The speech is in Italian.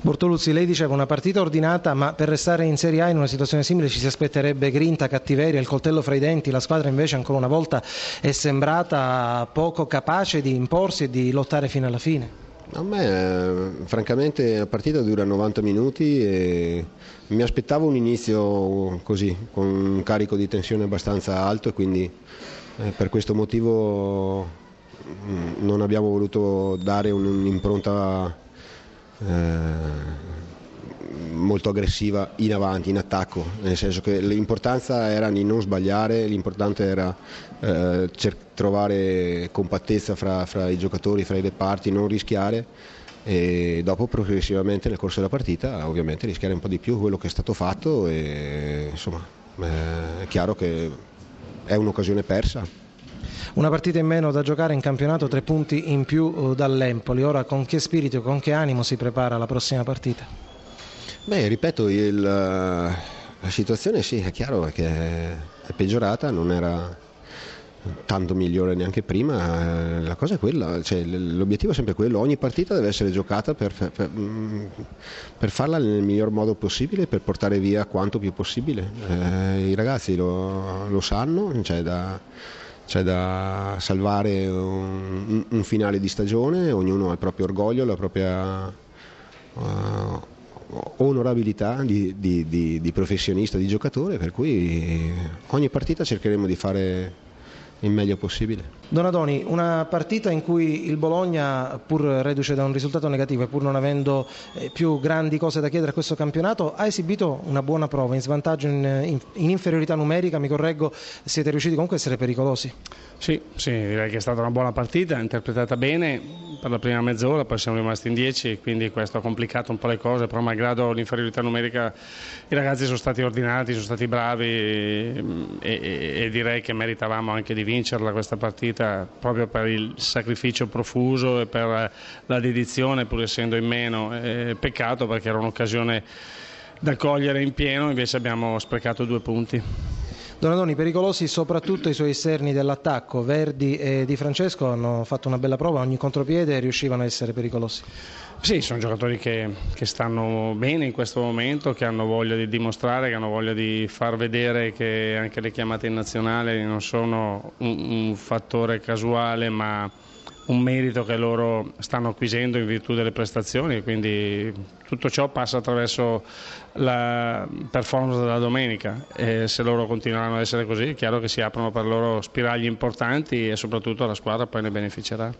Bortoluzzi, lei diceva una partita ordinata, ma per restare in Serie A in una situazione simile ci si aspetterebbe grinta, cattiveria, il coltello fra i denti. La squadra invece ancora una volta è sembrata poco capace di imporsi e di lottare fino alla fine. A me francamente la partita dura 90 minuti e mi aspettavo un inizio così, con un carico di tensione abbastanza alto e quindi eh, per questo motivo mm, non abbiamo voluto dare un'impronta molto aggressiva in avanti, in attacco, nel senso che l'importanza era di non sbagliare, l'importante era eh, trovare compattezza fra, fra, i giocatori, fra i reparti, non rischiare e dopo progressivamente nel corso della partita ovviamente rischiare un po' di più quello che è stato fatto e insomma eh, è chiaro che è un'occasione persa. Una partita in meno da giocare in campionato, tre punti in più eh, dall'Empoli. Ora con che spirito, con che animo si prepara la prossima partita? Beh, ripeto, il, la situazione sì, è chiaro che è peggiorata, non era tanto migliore neanche prima, la cosa è quella, cioè, l'obiettivo è sempre quello, ogni partita deve essere giocata per, per, per, farla nel miglior modo possibile, per portare via quanto più possibile. Eh, I ragazzi lo, lo sanno, c'è da c'è da salvare un, un, finale di stagione, ognuno ha il proprio orgoglio, la propria uh, onorabilità di, di, di, di, professionista, di giocatore, per cui ogni partita cercheremo di fare il meglio possibile. Donadoni, una partita in cui il Bologna, pur reduce da un risultato negativo e pur non avendo eh, più grandi cose da chiedere a questo campionato, ha esibito una buona prova, in svantaggio, in, in, in inferiorità numerica, mi correggo, siete riusciti comunque a essere pericolosi? Sì, sì, direi che è stata una buona partita, interpretata bene per la prima mezz'ora, poi siamo rimasti in 10, quindi questo ha complicato un po' le cose, però malgrado l'inferiorità numerica i ragazzi sono stati ordinati, sono stati bravi e, e, e direi che meritavamo anche di vincerla questa partita proprio per il sacrificio profuso e per la dedizione pur essendo in meno. Eh, peccato perché era un'occasione da cogliere in pieno, invece abbiamo sprecato due punti. Donadoni, pericolosi soprattutto i suoi esterni dell'attacco, Verdi e Di Francesco hanno fatto una bella prova, ogni contropiede riuscivano a essere pericolosi. Sì, sono giocatori che, che, stanno bene in questo momento, che hanno voglia di dimostrare, che hanno voglia di far vedere che anche le chiamate in nazionale non sono un, un fattore casuale ma un merito che loro stanno acquisendo in virtù delle prestazioni, quindi tutto ciò passa attraverso la performance della domenica e se loro continueranno ad essere così è chiaro che si aprono per loro spiragli importanti e soprattutto la squadra poi ne beneficerà.